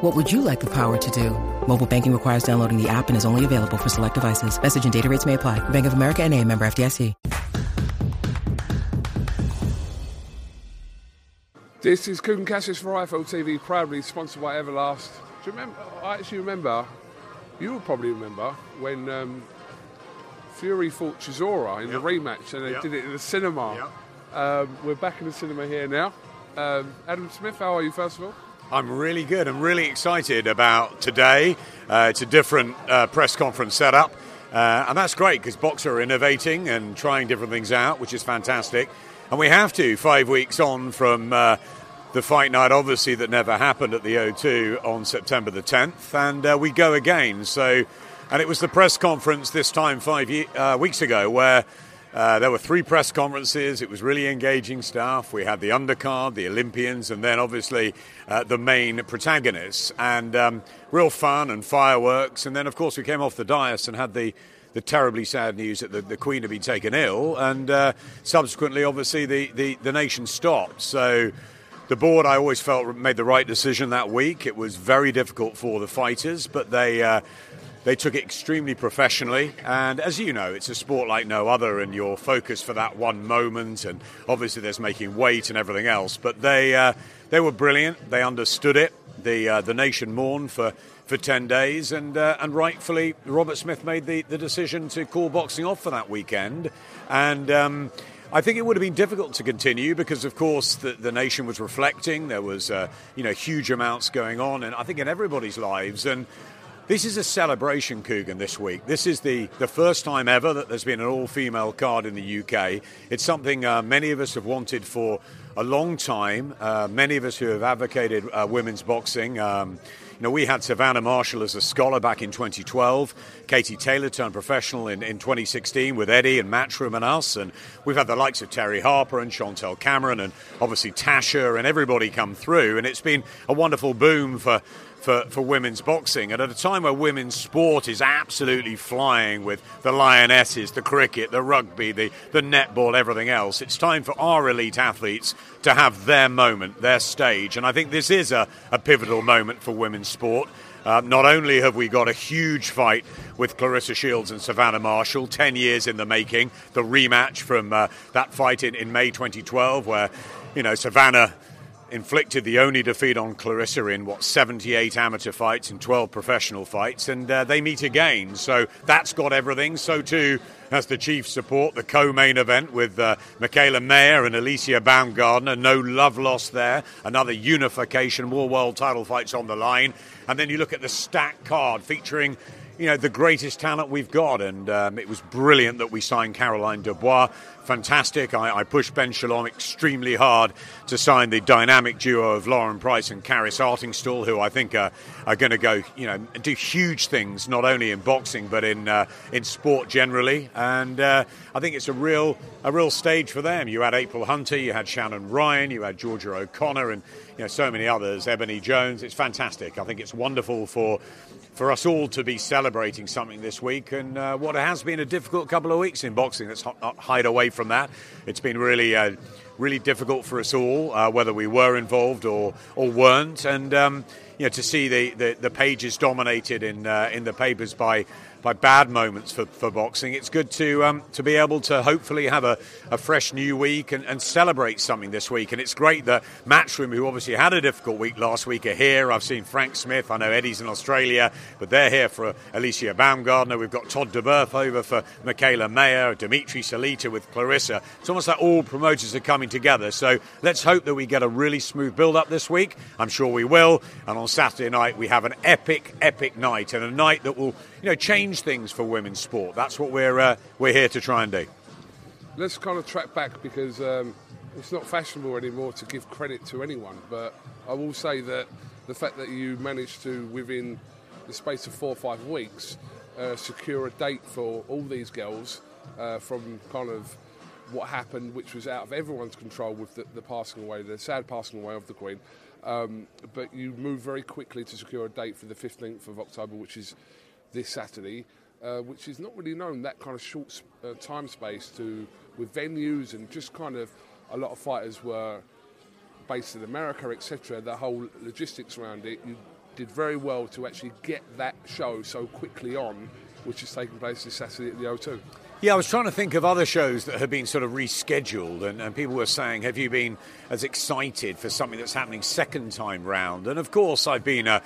What would you like the power to do? Mobile banking requires downloading the app and is only available for select devices. Message and data rates may apply. Bank of America and a member FDIC. This is Kugan Cassius for IFL TV, proudly sponsored by Everlast. Do you remember? I actually remember, you will probably remember, when um, Fury fought Chisora in the rematch and they Yep. did it in the cinema. Um, we're back in the cinema here now. Um, Adam Smith, how are you, first of all? I'm really good. I'm really excited about today. Uh, it's a different uh, press conference setup, uh, and that's great because Boxxer are innovating and trying different things out, which is fantastic. And we have to five weeks on from uh, the fight night, obviously that never happened at the O2 on September the 10th, and uh, we go again. So, and it was the press conference this time five ye- uh, weeks ago where. Uh, there were three press conferences. It was really engaging stuff. We had the undercard, the Olympians, and then obviously uh, the main protagonists, and um, real fun and fireworks. And then, of course, we came off the dais and had the the terribly sad news that the, the Queen had been taken ill, and uh, subsequently, obviously, the, the, the nation stopped. So the board, I always felt, made the right decision that week. It was very difficult for the fighters, but they. Uh, they took it extremely professionally, and as you know, it's a sport like no other, and you're focused for that one moment. And obviously, there's making weight and everything else. But they uh, they were brilliant. They understood it. The uh, the nation mourned for, for ten days, and uh, and rightfully, Robert Smith made the, the decision to call boxing off for that weekend. And um, I think it would have been difficult to continue because, of course, the, the nation was reflecting. There was uh, you know huge amounts going on, and I think in everybody's lives and. This is a celebration, Kugan, this week. This is the, the first time ever that there's been an all female card in the UK. It's something uh, many of us have wanted for a long time. Uh, many of us who have advocated uh, women's boxing. Um, you know, we had Savannah Marshall as a scholar back in 2012. Katie Taylor turned professional in, in 2016 with Eddie and Matchroom and us. And we've had the likes of Terri Harper and Chantelle Cameron and obviously Tasha and everybody come through. And it's been a wonderful boom for for, for women's boxing. And at a time where women's sport is absolutely flying with the Lionesses, the cricket, the rugby, the, the netball, everything else, it's time for our elite athletes to have their moment, their stage. And I think this is a, a pivotal moment for women's sport. Uh, not only have we got a huge fight with Claressa Shields and Savannah Marshall, 10 years in the making, the rematch from uh, that fight in, in May 2012, where, you know, Savannah inflicted the only defeat on Claressa in what 78 amateur fights and 12 professional fights, and uh, they meet again. So that's got everything. So too has the chief support, the co-main event with uh, Mikaela Mayer and Alycia Baumgardner. No love lost there. Another unification, more world title fights on the line, and then you look at the stack card featuring you know, the greatest talent we've got. And um, it was brilliant that we signed Caroline Dubois. Fantastic. I, I, pushed Ben Shalom extremely hard to sign the dynamic duo of Lauren Price and Karis Artingstall, who I think are, are going to go, you know, do huge things not only in boxing but in uh, in sport generally. And uh, I think it's a real a real stage for them. You had April Hunter, you had Shannon Ryan, you had Georgia O'Connor, and you know so many others. Ebonie Jones. It's fantastic. I think it's wonderful for for us all to be celebrating something this week and uh, what has been a difficult couple of weeks in boxing. Let's hide away from that. It's been really, uh, really difficult for us all, uh, whether we were involved or, or weren't. And, um, you know, to see the, the, the pages dominated in, uh, in the papers by by bad moments for, for boxing. It's good to um, to be able to hopefully have a, a fresh new week and, and, celebrate something this week. And it's great that Matchroom, who obviously had a difficult week last week, are here. I've seen Frank Smith. I know Eddie's in Australia, but they're here for Alycia Baumgardner. We've got Todd duBoef over for Mikaela Mayer, Dimitri Salita with Claressa. It's almost like all promoters are coming together. So let's hope that we get a really smooth build up this week. I'm sure we will. And on Saturday night, we have an epic, epic night and a night that will you know, change things for women's sport. That's what we're uh, we're here to try and do. Let's kind of track back because um, it's not fashionable anymore to give credit to anyone. But I will say that the fact that you managed to, within the space of four or five weeks, uh, secure a date for all these girls uh, from kind of what happened, which was out of everyone's control with the, the passing away, the sad passing away of the Queen. Um, but you moved very quickly to secure a date for the 15th of October, which is this Saturday, uh, which is not really known that kind of short uh, time space to with venues and just kind of a lot of fighters were based in America, etc. The whole logistics around it, you did very well to actually get that show so quickly on, which is taking place this Saturday at the O2. Yeah, I was trying to think of other shows that have been sort of rescheduled, and, and, people were saying, Have you been as excited for something that's happening second time round? And of course, I've been a,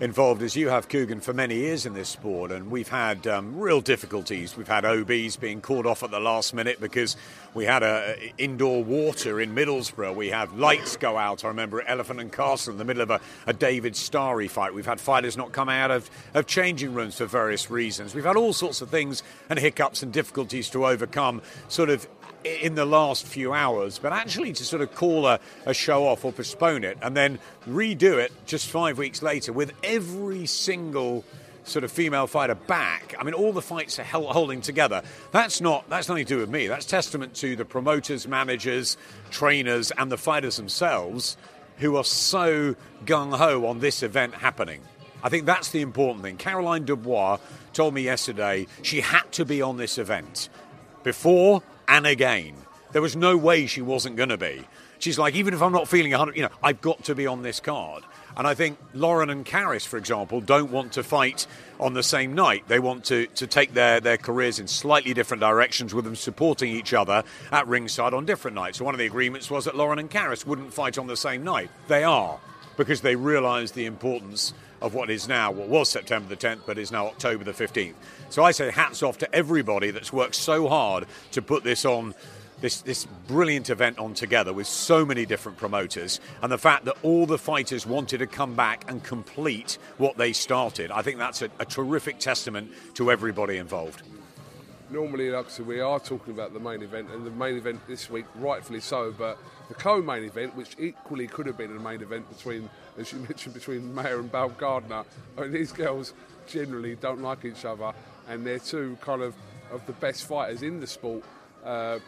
involved as you have, Kugan, for many years in this sport, and we've had um, real difficulties. We've had OBs being called off at the last minute because we had a, a indoor water in Middlesbrough. We have lights go out. I remember at Elephant and Castle in the middle of a, a David Starie fight. We've had fighters not come out of, of changing rooms for various reasons. We've had all sorts of things and hiccups and difficulties to overcome, sort of in the last few hours, but actually to sort of call a, a, show off or postpone it and then redo it just five weeks later with every single sort of female fighter back. I mean, all the fights are held, holding together. That's not that's nothing to do with me. That's testament to the promoters, managers, trainers, and the fighters themselves who are so gung ho on this event happening. I think that's the important thing. Caroline Dubois told me yesterday she had to be on this event before and again. There was no way she wasn't going to be. She's like, even if I'm not feeling 100, you know, I've got to be on this card. And I think Lauren and Karis, for example, don't want to fight on the same night. They want to, to take their, their careers in slightly different directions with them supporting each other at ringside on different nights. So one of the agreements was that Lauren and Karis wouldn't fight on the same night. They are, because they realise the importance of what is now, what was September the 10th, but is now October the 15th. So I say hats off to everybody that's worked so hard to put this on. This, this brilliant event on together with so many different promoters, and the fact that all the fighters wanted to come back and complete what they started, I think that's a, a terrific testament to everybody involved normally, like I we are talking about the main event, and the main event this week, rightfully so. But the co-main event, which equally could have been a main event between, as you mentioned, between Mayer and Baumgardner. I mean, these girls generally don't like each other, and they're two kind of of the best fighters in the sport. Uh,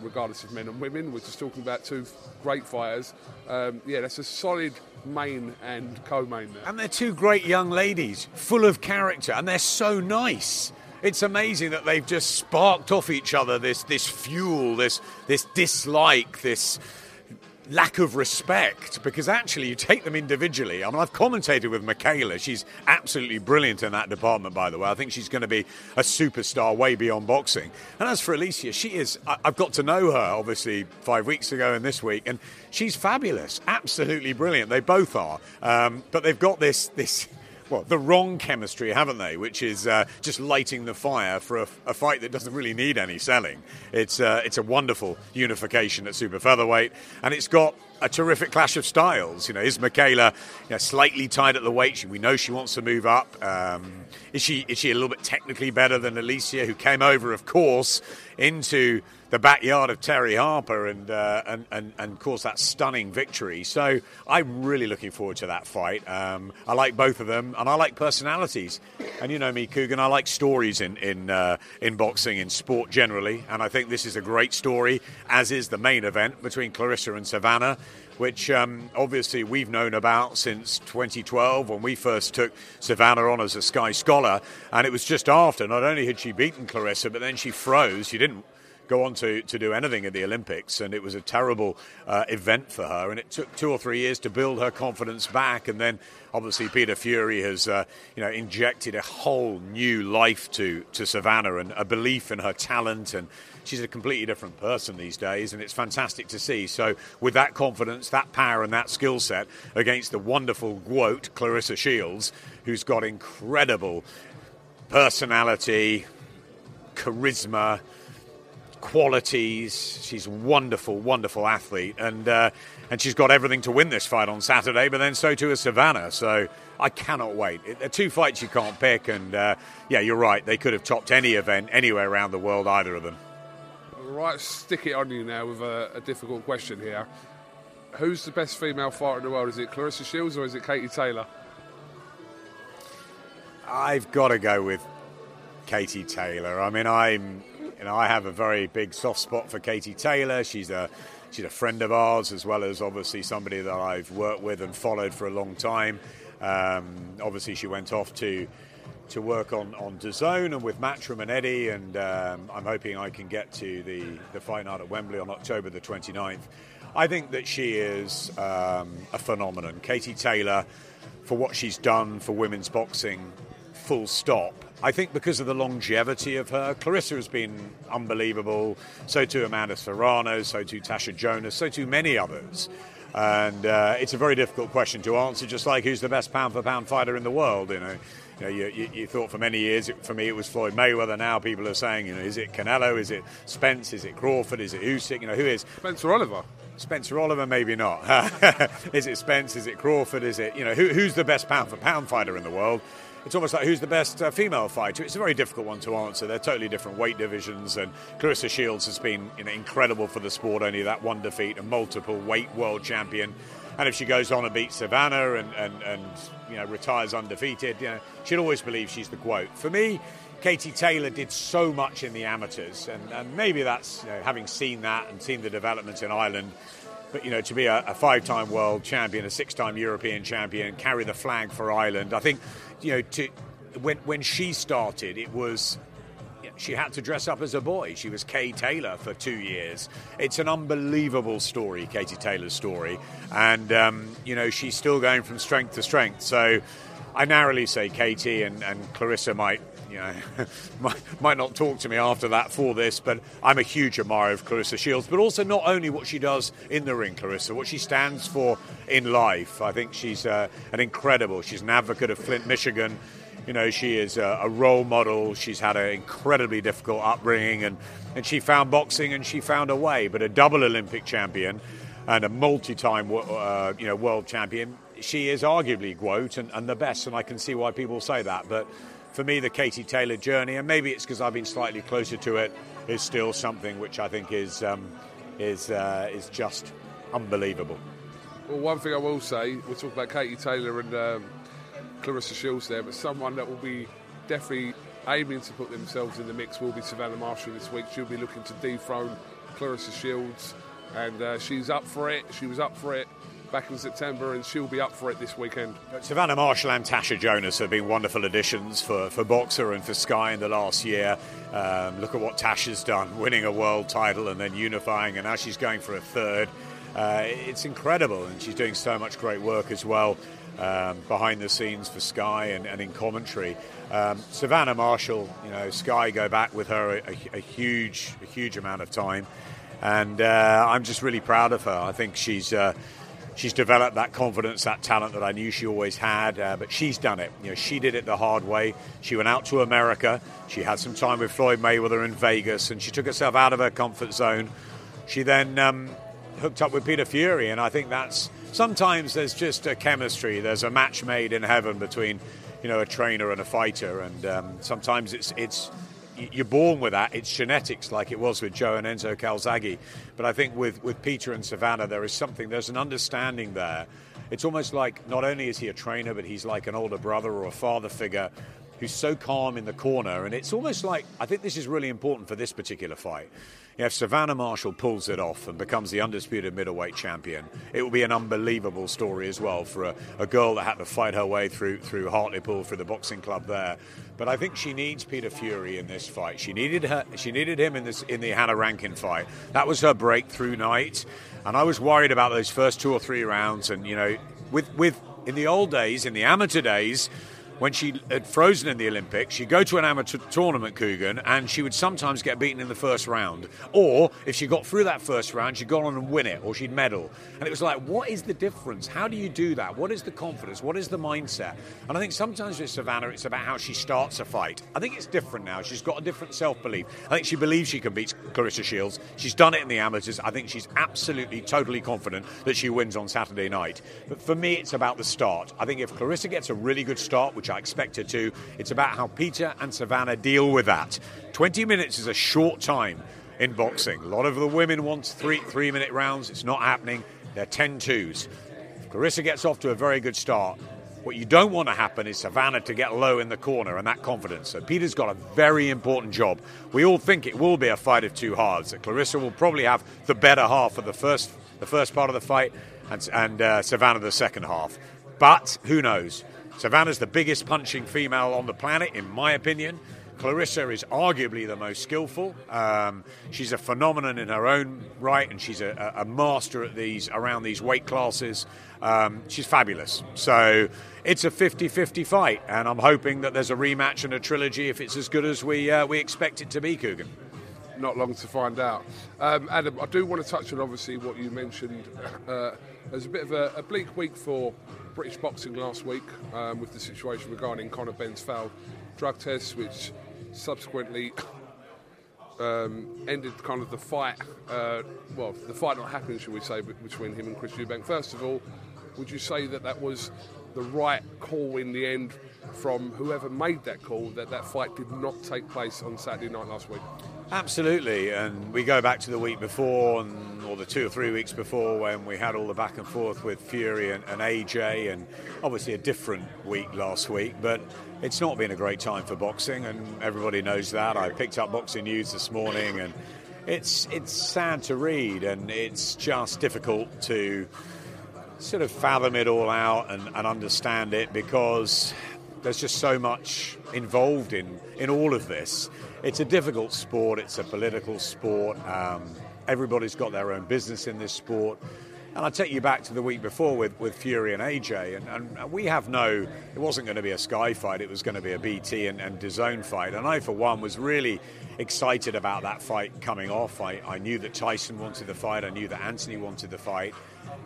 regardless of men and women, we're just talking about two great fighters. Um, yeah, that's a solid main and co-main there. And they're two great young ladies, full of character, and they're so nice it's amazing that they've just sparked off each other this this fuel, this this dislike, this lack of respect because actually you take them individually. I mean, I've commentated with Mikaela. She's absolutely brilliant in that department, by the way. I think she's going to be a superstar way beyond boxing. And as for Alycia, she is, I've got to know her obviously five weeks ago and this week, and she's fabulous, absolutely brilliant. They both are. Um, but they've got this, this, the wrong chemistry, haven't they? Which is uh, just lighting the fire for a, a, fight that doesn't really need any selling. It's uh, it's a wonderful unification at super featherweight, and it's got a terrific clash of styles. You know, is Mikaela you know, slightly tied at the weight? We know she wants to move up. Um, is she is she a little bit technically better than Alycia, who came over, of course, into the backyard of Terri Harper and, uh, and, and, and, of course, that stunning victory. So I'm really looking forward to that fight. Um, I like both of them, and I like personalities. And you know me, Kugan, I like stories in, in, uh, in boxing, in sport generally. And I think this is a great story, as is the main event between Claressa and Savannah which um, obviously we've known about since 2012 when we first took Savannah on as a Sky Scholar. And it was just after, not only had she beaten Claressa, but then she froze. She didn't go on to, to do anything at the Olympics, and it was a terrible uh, event for her. And it took two or three years to build her confidence back, and then obviously Peter Fury has uh, you know injected a whole new life to to Savannah and a belief in her talent and. She's a completely different person these days, and it's fantastic to see. So, with that confidence, that power, and that skill set against the wonderful GWOAT, Claressa Shields, who's got incredible personality, charisma, qualities. She's a wonderful, wonderful athlete, and uh, and she's got everything to win this fight on Saturday. But then so too is Savannah. So I cannot wait. They're two fights you can't pick, and uh, yeah, you're right. They could have topped any event anywhere around the world, either of them. Right, stick it on you now with a, a difficult question here. Who's the best female fighter in the world? Is it Claressa Shields or is it Katie Taylor? I've got to go with Katie Taylor. I mean, I'm you know, I have a very big soft spot for Katie Taylor. She's a she's a friend of ours, as well as obviously somebody that I've worked with and followed for a long time. Um, obviously, she went off to to work on on DAZN and with Matchroom and Eddie, and um, I'm hoping I can get to the the fight at Wembley on October the 29th. I think that she is um, a phenomenon. Katie Taylor, for what she's done for women's boxing, full stop I think because of the longevity of her, Claressa has been unbelievable. So too Amanda Serrano, so too Tasha Jonas, so too many others. And uh, it's a very difficult question to answer, just like who's the best pound for pound fighter in the world, you know. You, know, you, you, you thought for many years, it, for me, it was Floyd Mayweather. Now people are saying, you know, is it Canelo? Is it Spence? Is it Crawford? Is it Usyk? You know, who is? Spencer Oliver. Spencer Oliver, maybe not. is it Spence? Is it Crawford? Is it, you know, who, who's the best pound for pound fighter in the world? It's almost like who's the best uh, female fighter. It's a very difficult one to answer. They're totally different weight divisions, and Claressa Shields has been you know, incredible for the sport. Only that one defeat, a multiple weight world champion. And if she goes on and beats Savannah and, and, and you know retires undefeated, you know, she'll always believe she's the GWOAT. For me, Katie Taylor did so much in the amateurs, and, and maybe that's you know, having seen that and seen the developments in Ireland. But you know, to be a, a five-time world champion, a six-time European champion, carry the flag for Ireland, I think you know, to when when she started, it was she had to dress up as a boy. She was Kay Taylor for two years. It's an unbelievable story, Katie Taylor's story, and um, you know she's still going from strength to strength. So I narrowly say Katie and, and Claressa might you know, might, might not talk to me after that for this, but I'm a huge admirer of Claressa Shields, but also not only what she does in the ring, Claressa, what she stands for in life. I think she's uh, an incredible, she's an advocate of Flint, Michigan. You know, she is a, a role model. She's had an incredibly difficult upbringing, and, and she found boxing and she found a way. But a double Olympic champion and a multi-time uh, you know world champion, she is arguably GWOAT and, and the best, and I can see why people say that. But for me, the Katie Taylor journey, and maybe it's because I've been slightly closer to it, is still something which I think is um, is uh, is just unbelievable. Well, one thing I will say, we'll talk about Katie Taylor and um, Claressa Shields there, but someone that will be definitely aiming to put themselves in the mix will be Savannah Marshall this week. She'll be looking to dethrone Claressa Shields, and uh, she's up for it. She was up for it back in September, and she'll be up for it this weekend. Savannah Marshall and Tasha Jonas have been wonderful additions for, for Boxxer and for Sky in the last year. Um, look at what Tasha's done, winning a world title and then unifying, and now she's going for a third. Uh, it's incredible, and she's doing so much great work as well um, behind the scenes for Sky and, and in commentary. Um, Savannah Marshall, you know, Sky go back with her a, a, a huge, a huge amount of time, and uh, I'm just really proud of her. I think she's. Uh, she's developed that confidence, that talent that I knew she always had. Uh, but she's done it. You know, she did it the hard way. She went out to America. She had some time with Floyd Mayweather in Vegas, and she took herself out of her comfort zone. She then um, hooked up with Peter Fury, and I think that's sometimes there's just a chemistry. There's a match made in heaven between, you know, a trainer and a fighter, and um, sometimes it's it's you're born with that. It's genetics, like it was with Joe and Enzo Calzaghe. But I think with, with Peter and Savannah, there is something, there's an understanding there. It's almost like not only is he a trainer, but he's like an older brother or a father figure who's so calm in the corner. And it's almost like, I think this is really important for this particular fight. If Savannah Marshall pulls it off and becomes the undisputed middleweight champion, it will be an unbelievable story as well for a, a girl that had to fight her way through through Hartlepool through the boxing club there. But I think she needs Peter Fury in this fight. She needed her. She needed him in this in the Hannah Rankin fight. That was her breakthrough night, and I was worried about those first two or three rounds. And you know, with with in the old days, in the amateur days, when she had frozen in the Olympics, she'd go to an amateur tournament, Kugan, and she would sometimes get beaten in the first round. Or if she got through that first round, she'd go on and win it, or she'd medal. And it was like, what is the difference? How do you do that? What is the confidence? What is the mindset? And I think sometimes with Savannah, it's about how she starts a fight. I think it's different now. She's got a different self belief. I think she believes she can beat Claressa Shields. She's done it in the amateurs. I think she's absolutely, totally confident that she wins on Saturday night. But for me, it's about the start. I think if Claressa gets a really good start, which I expect her to. It's about how Peter and Savannah deal with that. 20 minutes is a short time in boxing. A lot of the women want three three minute rounds. It's not happening. They're 10 twos. If Claressa gets off to a very good start, what you don't want to happen is Savannah to get low in the corner and that confidence. So Peter's got a very important job. We all think it will be a fight of two halves. That Claressa will probably have the better half of the first the first part of the fight, and, and uh, Savannah the second half. But who knows? Savannah's the biggest punching female on the planet, in my opinion. Claressa is arguably the most skillful. Um, she's a phenomenon in her own right, and she's a, a master at these around these weight classes. Um, she's fabulous. So it's a 50-50 fight, and I'm hoping that there's a rematch and a trilogy if it's as good as we uh, we expect it to be, Kugan. Not long to find out. Um, Adam, I do want to touch on obviously what you mentioned. Uh, there's a bit of a, a bleak week for British boxing last week um, with the situation regarding Conor Benn's failed drug test, which subsequently um, ended kind of the fight. Uh, well, the fight not happening, should we say, between him and Chris Eubank. First of all, would you say that that was the right call in the end from whoever made that call that that fight did not take place on Saturday night last week? Absolutely, and we go back to the week before, and, or the two or three weeks before, when we had all the back and forth with Fury and, and AJ, and obviously a different week last week. But it's not been a great time for boxing, and everybody knows that. I picked up Boxing News this morning, and it's it's sad to read, and it's just difficult to sort of fathom it all out and, and understand it because there's just so much involved in, in all of this it's a difficult sport. It's a political sport. Um, everybody's got their own business in this sport. And I take you back to the week before with, with Fury and AJ, and, and we have no, it wasn't going to be a Sky fight, it was going to be a BT and, and DAZN fight. And I, for one, was really excited about that fight coming off. I, I knew that Tyson wanted the fight, I knew that Anthony wanted the fight.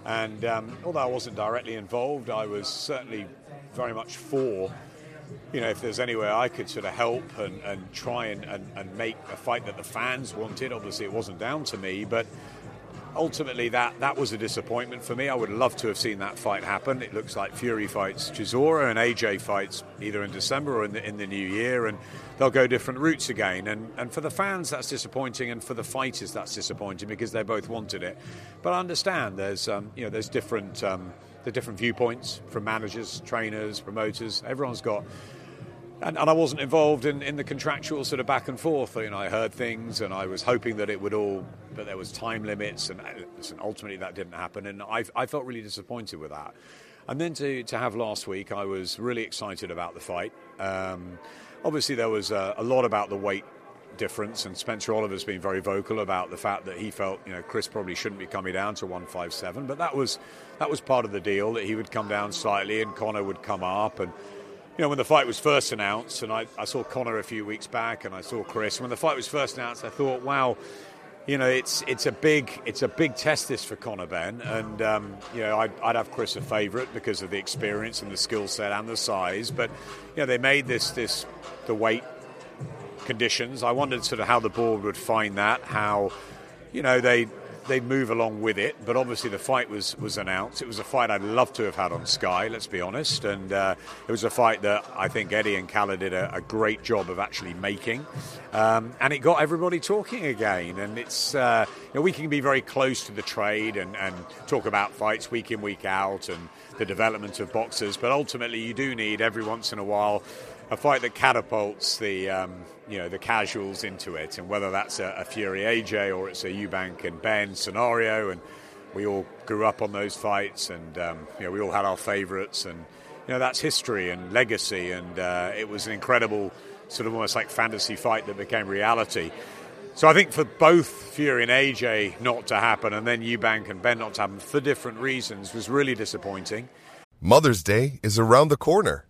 And um, although I wasn't directly involved, I was certainly very much for you know, if there's any way I could sort of help and, and try and, and, and make a fight that the fans wanted, obviously it wasn't down to me, but ultimately that, that was a disappointment for me. I would love to have seen that fight happen. It looks like Fury fights Chisora and AJ fights either in December or in the, in the new year, and they'll go different routes again. And, and for the fans, that's disappointing, and for the fighters, that's disappointing because they both wanted it. But I understand there's, um, you know, there's different. Um, the different viewpoints from managers, trainers, promoters. Everyone's got. And, and I wasn't involved in, in the contractual sort of back and forth. You know, I heard things and I was hoping that it would all, but there was time limits, and, and ultimately that didn't happen. And I, I felt really disappointed with that. And then to, to have last week, I was really excited about the fight. Um, obviously, there was a, a, lot about the weight difference, and Spencer Oliver's been very vocal about the fact that he felt you know Chris probably shouldn't be coming down to 157, but that was that was part of the deal that he would come down slightly and Conor would come up and. You know, when the fight was first announced, and I, I saw Conor a few weeks back, and I saw Chris. When the fight was first announced, I thought, "Wow, you know, it's it's a big it's a big test this for Conor Benn, and um, you know, I'd, I'd, have Chris a favourite because of the experience and the skill set and the size. But you know, they made this this the weight conditions. I wondered sort of how the board would find that, how, you know, they they move along with it. But obviously, the fight was was announced. It was a fight I'd love to have had on Sky. Let's be honest, and uh, it was a fight that I think Eddie and Kalle did a, a great job of actually making, um, and it got everybody talking again. And it's uh, you know we can be very close to the trade and, and talk about fights week in week out and the development of boxers, but ultimately you do need every once in a while a fight that catapults the um, you know the casuals into it, and whether that's a, a Fury AJ or it's a Eubank and Benn scenario, and we all grew up on those fights, and um, you know we all had our favourites, and you know that's history and legacy, and uh, it was an incredible sort of almost like fantasy fight that became reality. So I think for both Fury and AJ not to happen, and then Eubank and Benn not to happen for different reasons, was really disappointing. Mother's Day is around the corner.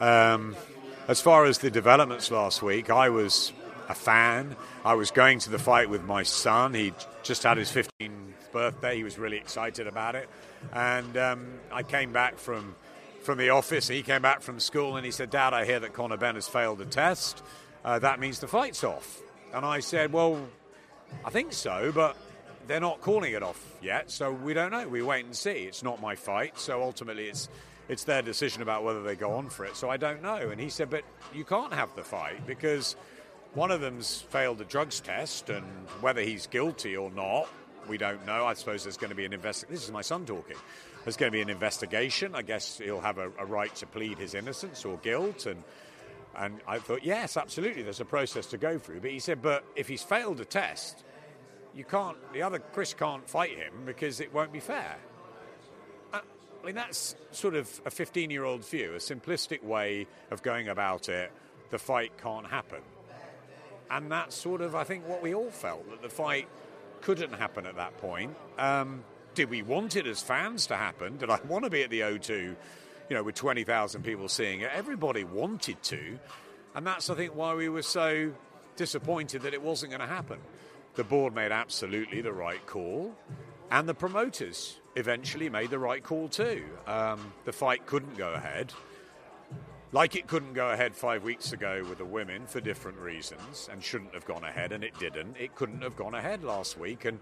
Um, as far as the developments last week, I was a fan. I was going to the fight with my son. He just had his 15th birthday. He was really excited about it. And um, I came back from from the office. He came back from school and he said, Dad, I hear that Conor Benn has failed the test. Uh, that means the fight's off. And I said, Well, I think so, but they're not calling it off yet, so we don't know. We wait and see. It's not my fight, so ultimately it's it's their decision about whether they go on for it. So I don't know. And he said, But you can't have the fight because one of them's failed a drugs test, and whether he's guilty or not, we don't know. I suppose there's going to be an investigation. This is my son talking. There's going to be an investigation. I guess he'll have a, a right to plead his innocence or guilt. And and I thought, yes, absolutely, there's a process to go through. But he said, but if he's failed a test, you can't. The other Chris can't fight him because it won't be fair. I mean, that's sort of a 15 year old view, a simplistic way of going about it. The fight can't happen. And that's sort of, I think, what we all felt that the fight couldn't happen at that point. Um, did we want it as fans to happen? Did I want to be at the O2, you know, with 20,000 people seeing it? Everybody wanted to. And that's, I think, why we were so disappointed that it wasn't going to happen. The board made absolutely the right call, and the promoters eventually made the right call too. Um, the fight couldn't go ahead. Like it couldn't go ahead five weeks ago with the women for different reasons and shouldn't have gone ahead, and it didn't. It couldn't have gone ahead last week, and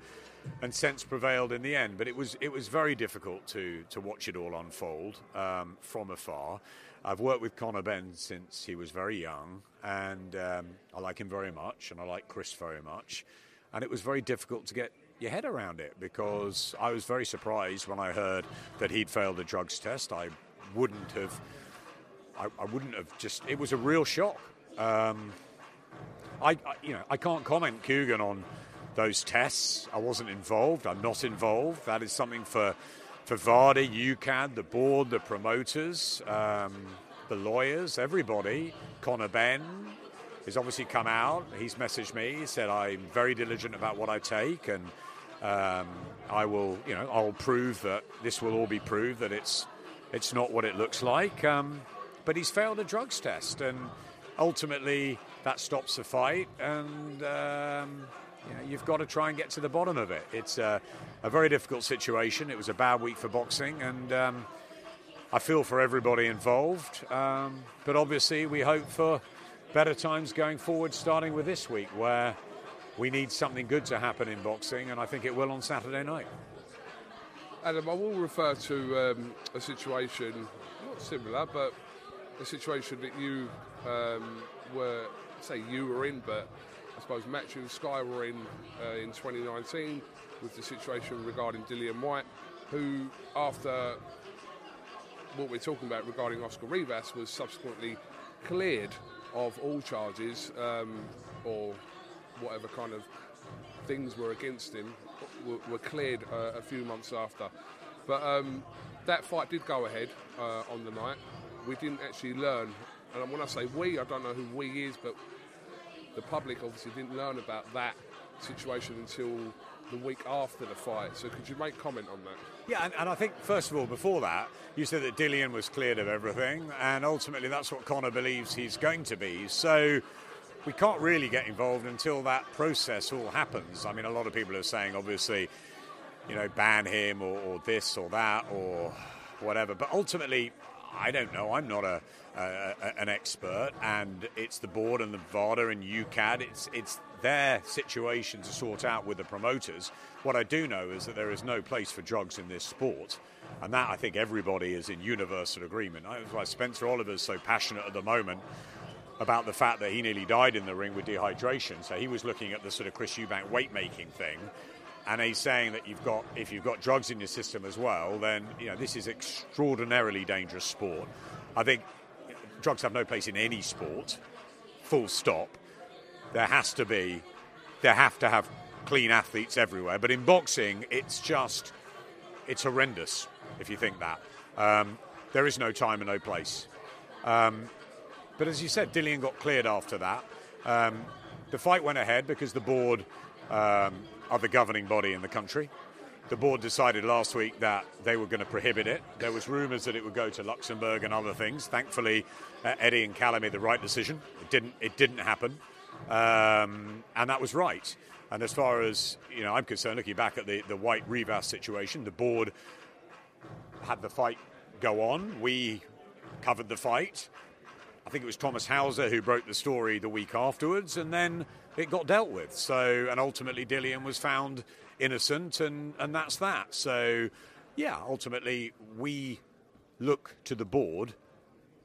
and sense prevailed in the end. But it was it was very difficult to to watch it all unfold um, from afar. I've worked with Conor Benn since he was very young, and um, I like him very much, and I like Chris very much. And it was very difficult to get your head around it because I was very surprised when I heard that he'd failed a drugs test. I wouldn't have. I, I wouldn't have just. It was a real shock. Um, I, I, you know, I can't comment, Kugan, on those tests. I wasn't involved. I'm not involved. That is something for for VADA, UKAD, the board, the promoters, um, the lawyers, everybody. Conor Benn has obviously come out. He's messaged me. He said I'm very diligent about what I take, and um, I will, you know, I'll prove that this will all be proved that it's it's not what it looks like. Um, but he's failed a drugs test, and ultimately that stops the fight. And um, you you've got to try and get to the bottom of it. It's a, a very difficult situation. It was a bad week for boxing, and um, I feel for everybody involved. Um, but obviously, we hope for better times going forward, starting with this week, where we need something good to happen in boxing, and I think it will on Saturday night. Adam, I will refer to um, a situation, not similar, but a situation that you um, were, say, you were in, but I suppose Matthew and Sky were in uh, in 2019 with the situation regarding Dillian Whyte, who, after what we're talking about regarding Oscar Rivas, was subsequently cleared of all charges um, or whatever kind of things were against him, were, were cleared uh, a few months after. But um, that fight did go ahead uh, on the night. We didn't actually learn, and when I say we, I don't know who we is, but the public obviously didn't learn about that situation until the week after the fight. So could you make comment on that? Yeah, and, and, I think first of all, before that, you said that Dillian was cleared of everything, and ultimately that's what Conor believes he's going to be. So we can't really get involved until that process all happens. I mean, a lot of people are saying, obviously, you know, ban him or, or this or that or whatever. But ultimately, I don't know. I'm not a, an expert, and it's the board and the VADA and UKAD. It's it's their situation to sort out with the promoters. What I do know is that there is no place for drugs in this sport, and that I think everybody is in universal agreement. That's why Spencer Oliver's so passionate at the moment about the fact that he nearly died in the ring with dehydration. So he was looking at the sort of Chris Eubank weight making thing and he's saying that you've got if you've got drugs in your system as well, then you know this is extraordinarily dangerous sport. I think drugs have no place in any sport. Full stop. There has to be, there have to have clean athletes everywhere. But in boxing, it's just, it's horrendous if you think that. Um, there is no time and no place. Um, but as you said, Dillian got cleared after that. Um, the fight went ahead because the board um, are the governing body in the country. The board decided last week that they were going to prohibit it. There was rumours that it would go to Luxembourg and other things. Thankfully, uh, Eddie and Callum made the right decision. It didn't. It didn't happen, um, and that was right. And as far as you know, I'm concerned, looking back at the the Whyte Rivas situation, the board had the fight go on. We covered the fight. I think it was Thomas Hauser who broke the story the week afterwards, and then it got dealt with. So, and ultimately, Dillian was found innocent, and, and that's that. So, yeah, ultimately, we look to the board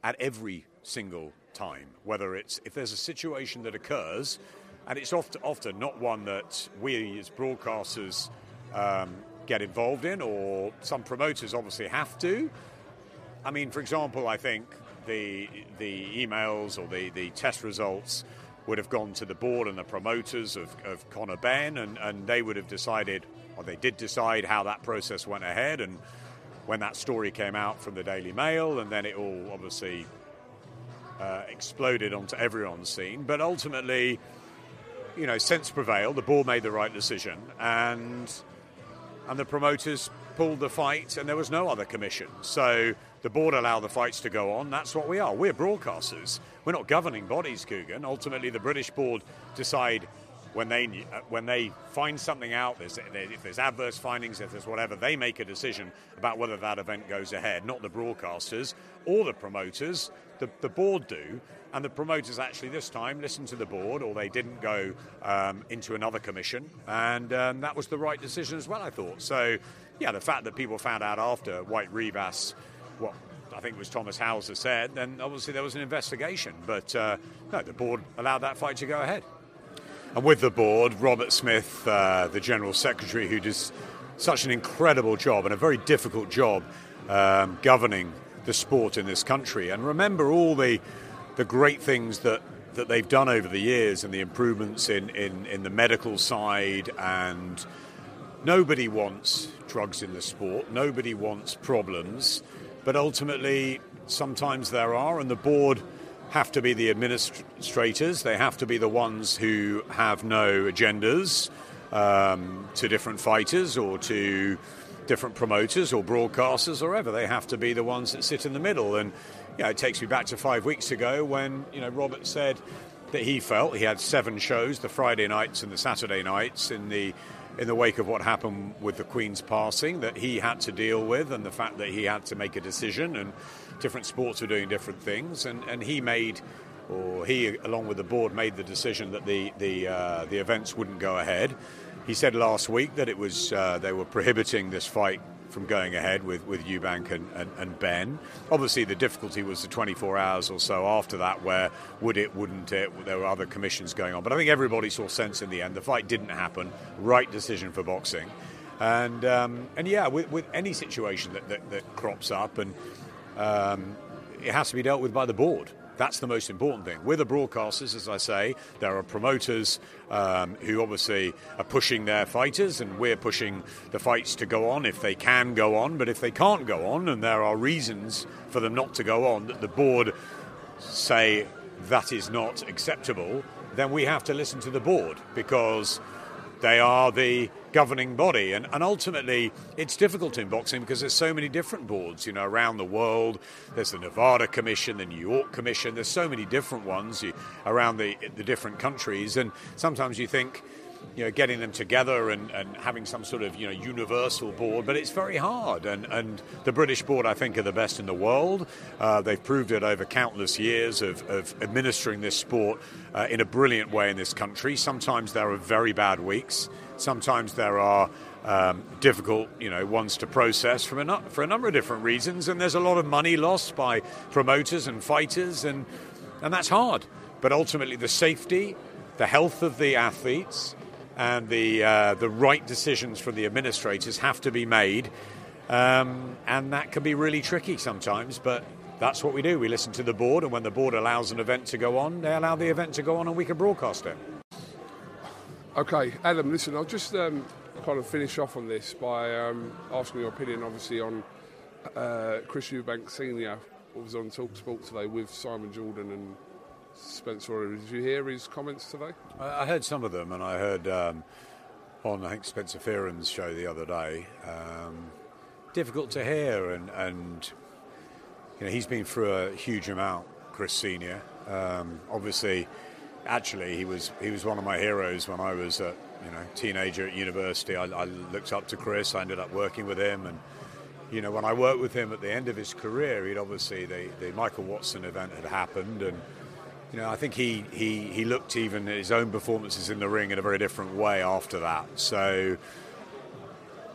at every single time, whether it's if there's a situation that occurs, and it's often, often not one that we as broadcasters um, get involved in, or some promoters obviously have to. I mean, for example, I think the the emails or the, the test results would have gone to the board and the promoters of, of Conor Benn, and, and they would have decided, or they did decide how that process went ahead. And when that story came out from the Daily Mail, and then it all obviously uh, exploded onto everyone's scene. But ultimately, you know, sense prevailed. The board made the right decision, and and the promoters pulled the fight, and there was no other commission. So the board allow the fights to go on. That's what we are. We're broadcasters. We're not governing bodies, Kugan. Ultimately, the British board decide when they uh, when they find something out. There's, if there's adverse findings, if there's whatever, they make a decision about whether that event goes ahead. Not the broadcasters or the promoters. The, the board do, and the promoters actually this time listened to the board, or they didn't go um, into another commission, and um, that was the right decision as well. I thought so. Yeah, the fact that people found out after Whyte Rivas what I think was Thomas Hauser said, then obviously there was an investigation. But uh, no, the board allowed that fight to go ahead. And with the board, Robert Smith, uh, the General Secretary, who does such an incredible job and a very difficult job um, governing the sport in this country. And remember all the, the great things that, that they've done over the years and the improvements in, in, in the medical side. And nobody wants drugs in the sport, nobody wants problems. But ultimately, sometimes there are, and the board have to be the administrators. They have to be the ones who have no agendas um, to different fighters or to different promoters or broadcasters or ever. They have to be the ones that sit in the middle. And know, it takes me back to five weeks ago when you know Robert said that he felt he had seven shows, the Friday nights and the Saturday nights, in the in the wake of what happened with the Queen's passing that he had to deal with, and the fact that he had to make a decision, and different sports were doing different things, and, and he made, or he, along with the board, made the decision that the the uh, the events wouldn't go ahead. He said last week that it was uh, they were prohibiting this fight from going ahead with, with Eubank and, and, and, Benn. Obviously, the difficulty was the 24 hours or so after that, where would it, wouldn't it? There were other commissions going on. But I think everybody saw sense in the end. The fight didn't happen. Right decision for boxing. And um, and yeah, with, with any situation that, that, that crops up, and um, it has to be dealt with by the board. That's the most important thing. We're the broadcasters, as I say. There are promoters um, who obviously are pushing their fighters, and we're pushing the fights to go on if they can go on. But if they can't go on, and there are reasons for them not to go on, that the board say that is not acceptable, then we have to listen to the board because they are the governing body. And, and ultimately, it's difficult in boxing because there's so many different boards, you know, around the world. There's the Nevada Commission, the New York Commission. There's so many different ones around the, the different countries. And sometimes you think, you know, getting them together and, and having some sort of, you know, universal board, but it's very hard. And, and the British board, I think, are the best in the world. Uh, they've proved it over countless years of, of administering this sport uh, in a brilliant way in this country. Sometimes there are very bad weeks. Sometimes there are um, difficult, you know, ones to process from a, for a number of different reasons, and there's a lot of money lost by promoters and fighters, and and that's hard. But ultimately, the safety, the health of the athletes, and the uh, the right decisions from the administrators have to be made, um, and that can be really tricky sometimes. But that's what we do. We listen to the board, and when the board allows an event to go on, they allow the event to go on, and we can broadcast it. Okay, Adam, listen, I'll just um, kind of finish off on this by um, asking your opinion, obviously, on uh, Chris Eubank Sr., who was on Talk Sport today with Simon Jordan and Spencer. Did you hear his comments today? I heard some of them, and I heard um, on I think Spencer Fearon's show the other day. Um, difficult to hear, and, and you know he's been through a huge amount, Chris Senior. Um, obviously, actually, he was he was one of my heroes when I was a you know teenager at university. I, I looked up to Chris. I ended up working with him, and you know when I worked with him at the end of his career, he'd obviously the, the Michael Watson event had happened, and you know, I think he, he, he looked even at his own performances in the ring in a very different way after that. So,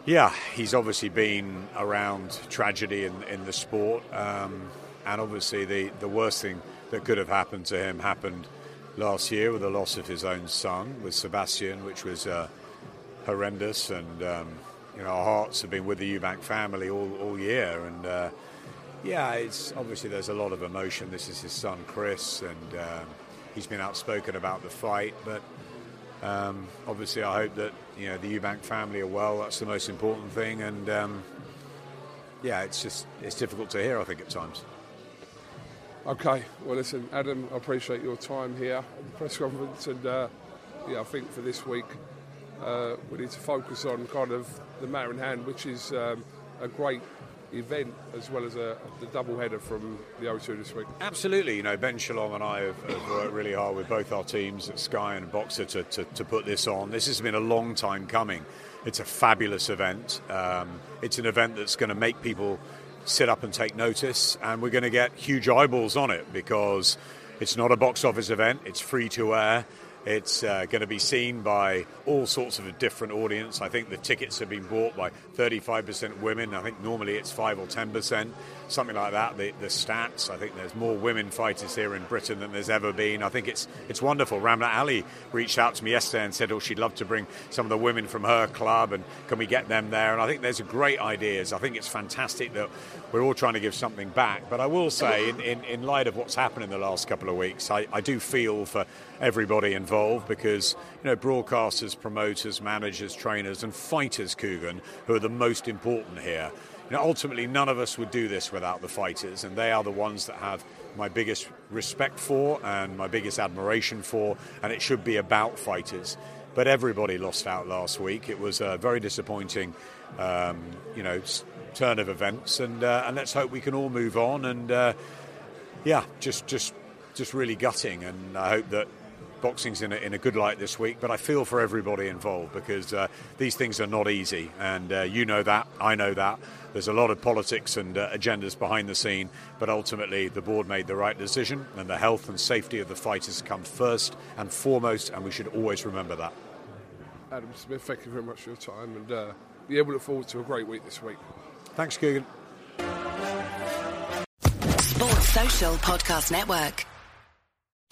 yeah, he's obviously been around tragedy in, in the sport. Um, and obviously, the, the worst thing that could have happened to him happened last year with the loss of his own son, with Sebastian, which was uh, horrendous. And, um, you know, our hearts have been with the Eubank family all, all year. And, uh, yeah, it's obviously there's a lot of emotion. This is his son Chris, and um, he's been outspoken about the fight. But um, obviously, I hope that you know the Eubank family are well. That's the most important thing. And um, yeah, it's just it's difficult to hear. I think at times. Okay, well, listen, Adam, I appreciate your time here at the press conference, and uh, yeah, I think for this week uh, we need to focus on kind of the matter in hand, which is um, a great event as well as a, the double header from the O2 this week? Absolutely. You know, Ben Shalom and I have, have, worked really hard with both our teams at Sky and Boxxer to, to, to, put this on. This has been a long time coming. It's a fabulous event. Um, it's an event that's going to make people sit up and take notice, and we're going to get huge eyeballs on it because it's not a box office event, it's free to air. It's uh, going to be seen by all sorts of a different audience. I think the tickets have been bought by 35% women. I think normally it's 5 or 10%, something like that. The, the stats, I think there's more women fighters here in Britain than there's ever been. I think it's it's wonderful. Ramla Ali reached out to me yesterday and said, oh, she'd love to bring some of the women from her club and can we get them there? And I think there's great ideas. I think it's fantastic that we're all trying to give something back. But I will say, in, in, in light of what's happened in the last couple of weeks, I, I do feel for everybody involved because you know broadcasters, promoters, managers, trainers, and fighters, Kugan, who are the most important here. You know, ultimately, none of us would do this without the fighters, and they are the ones that have my biggest respect for and my biggest admiration for, and it should be about fighters. But everybody lost out last week. It was a very disappointing, um, you know, turn of events, and uh, and let's hope we can all move on. And uh, yeah, just just just really gutting, and I hope that boxing's in a, in a good light this week, but I feel for everybody involved because uh, these things are not easy, and uh, you know that, I know that. There's a lot of politics and uh, agendas behind the scene, but ultimately the board made the right decision, and the health and safety of the fighters come first and foremost, and we should always remember that. Adam Smith, thank you very much for your time, and uh, be able to look forward to a great week this week. Thanks, Kugan. Sports Social Podcast Network.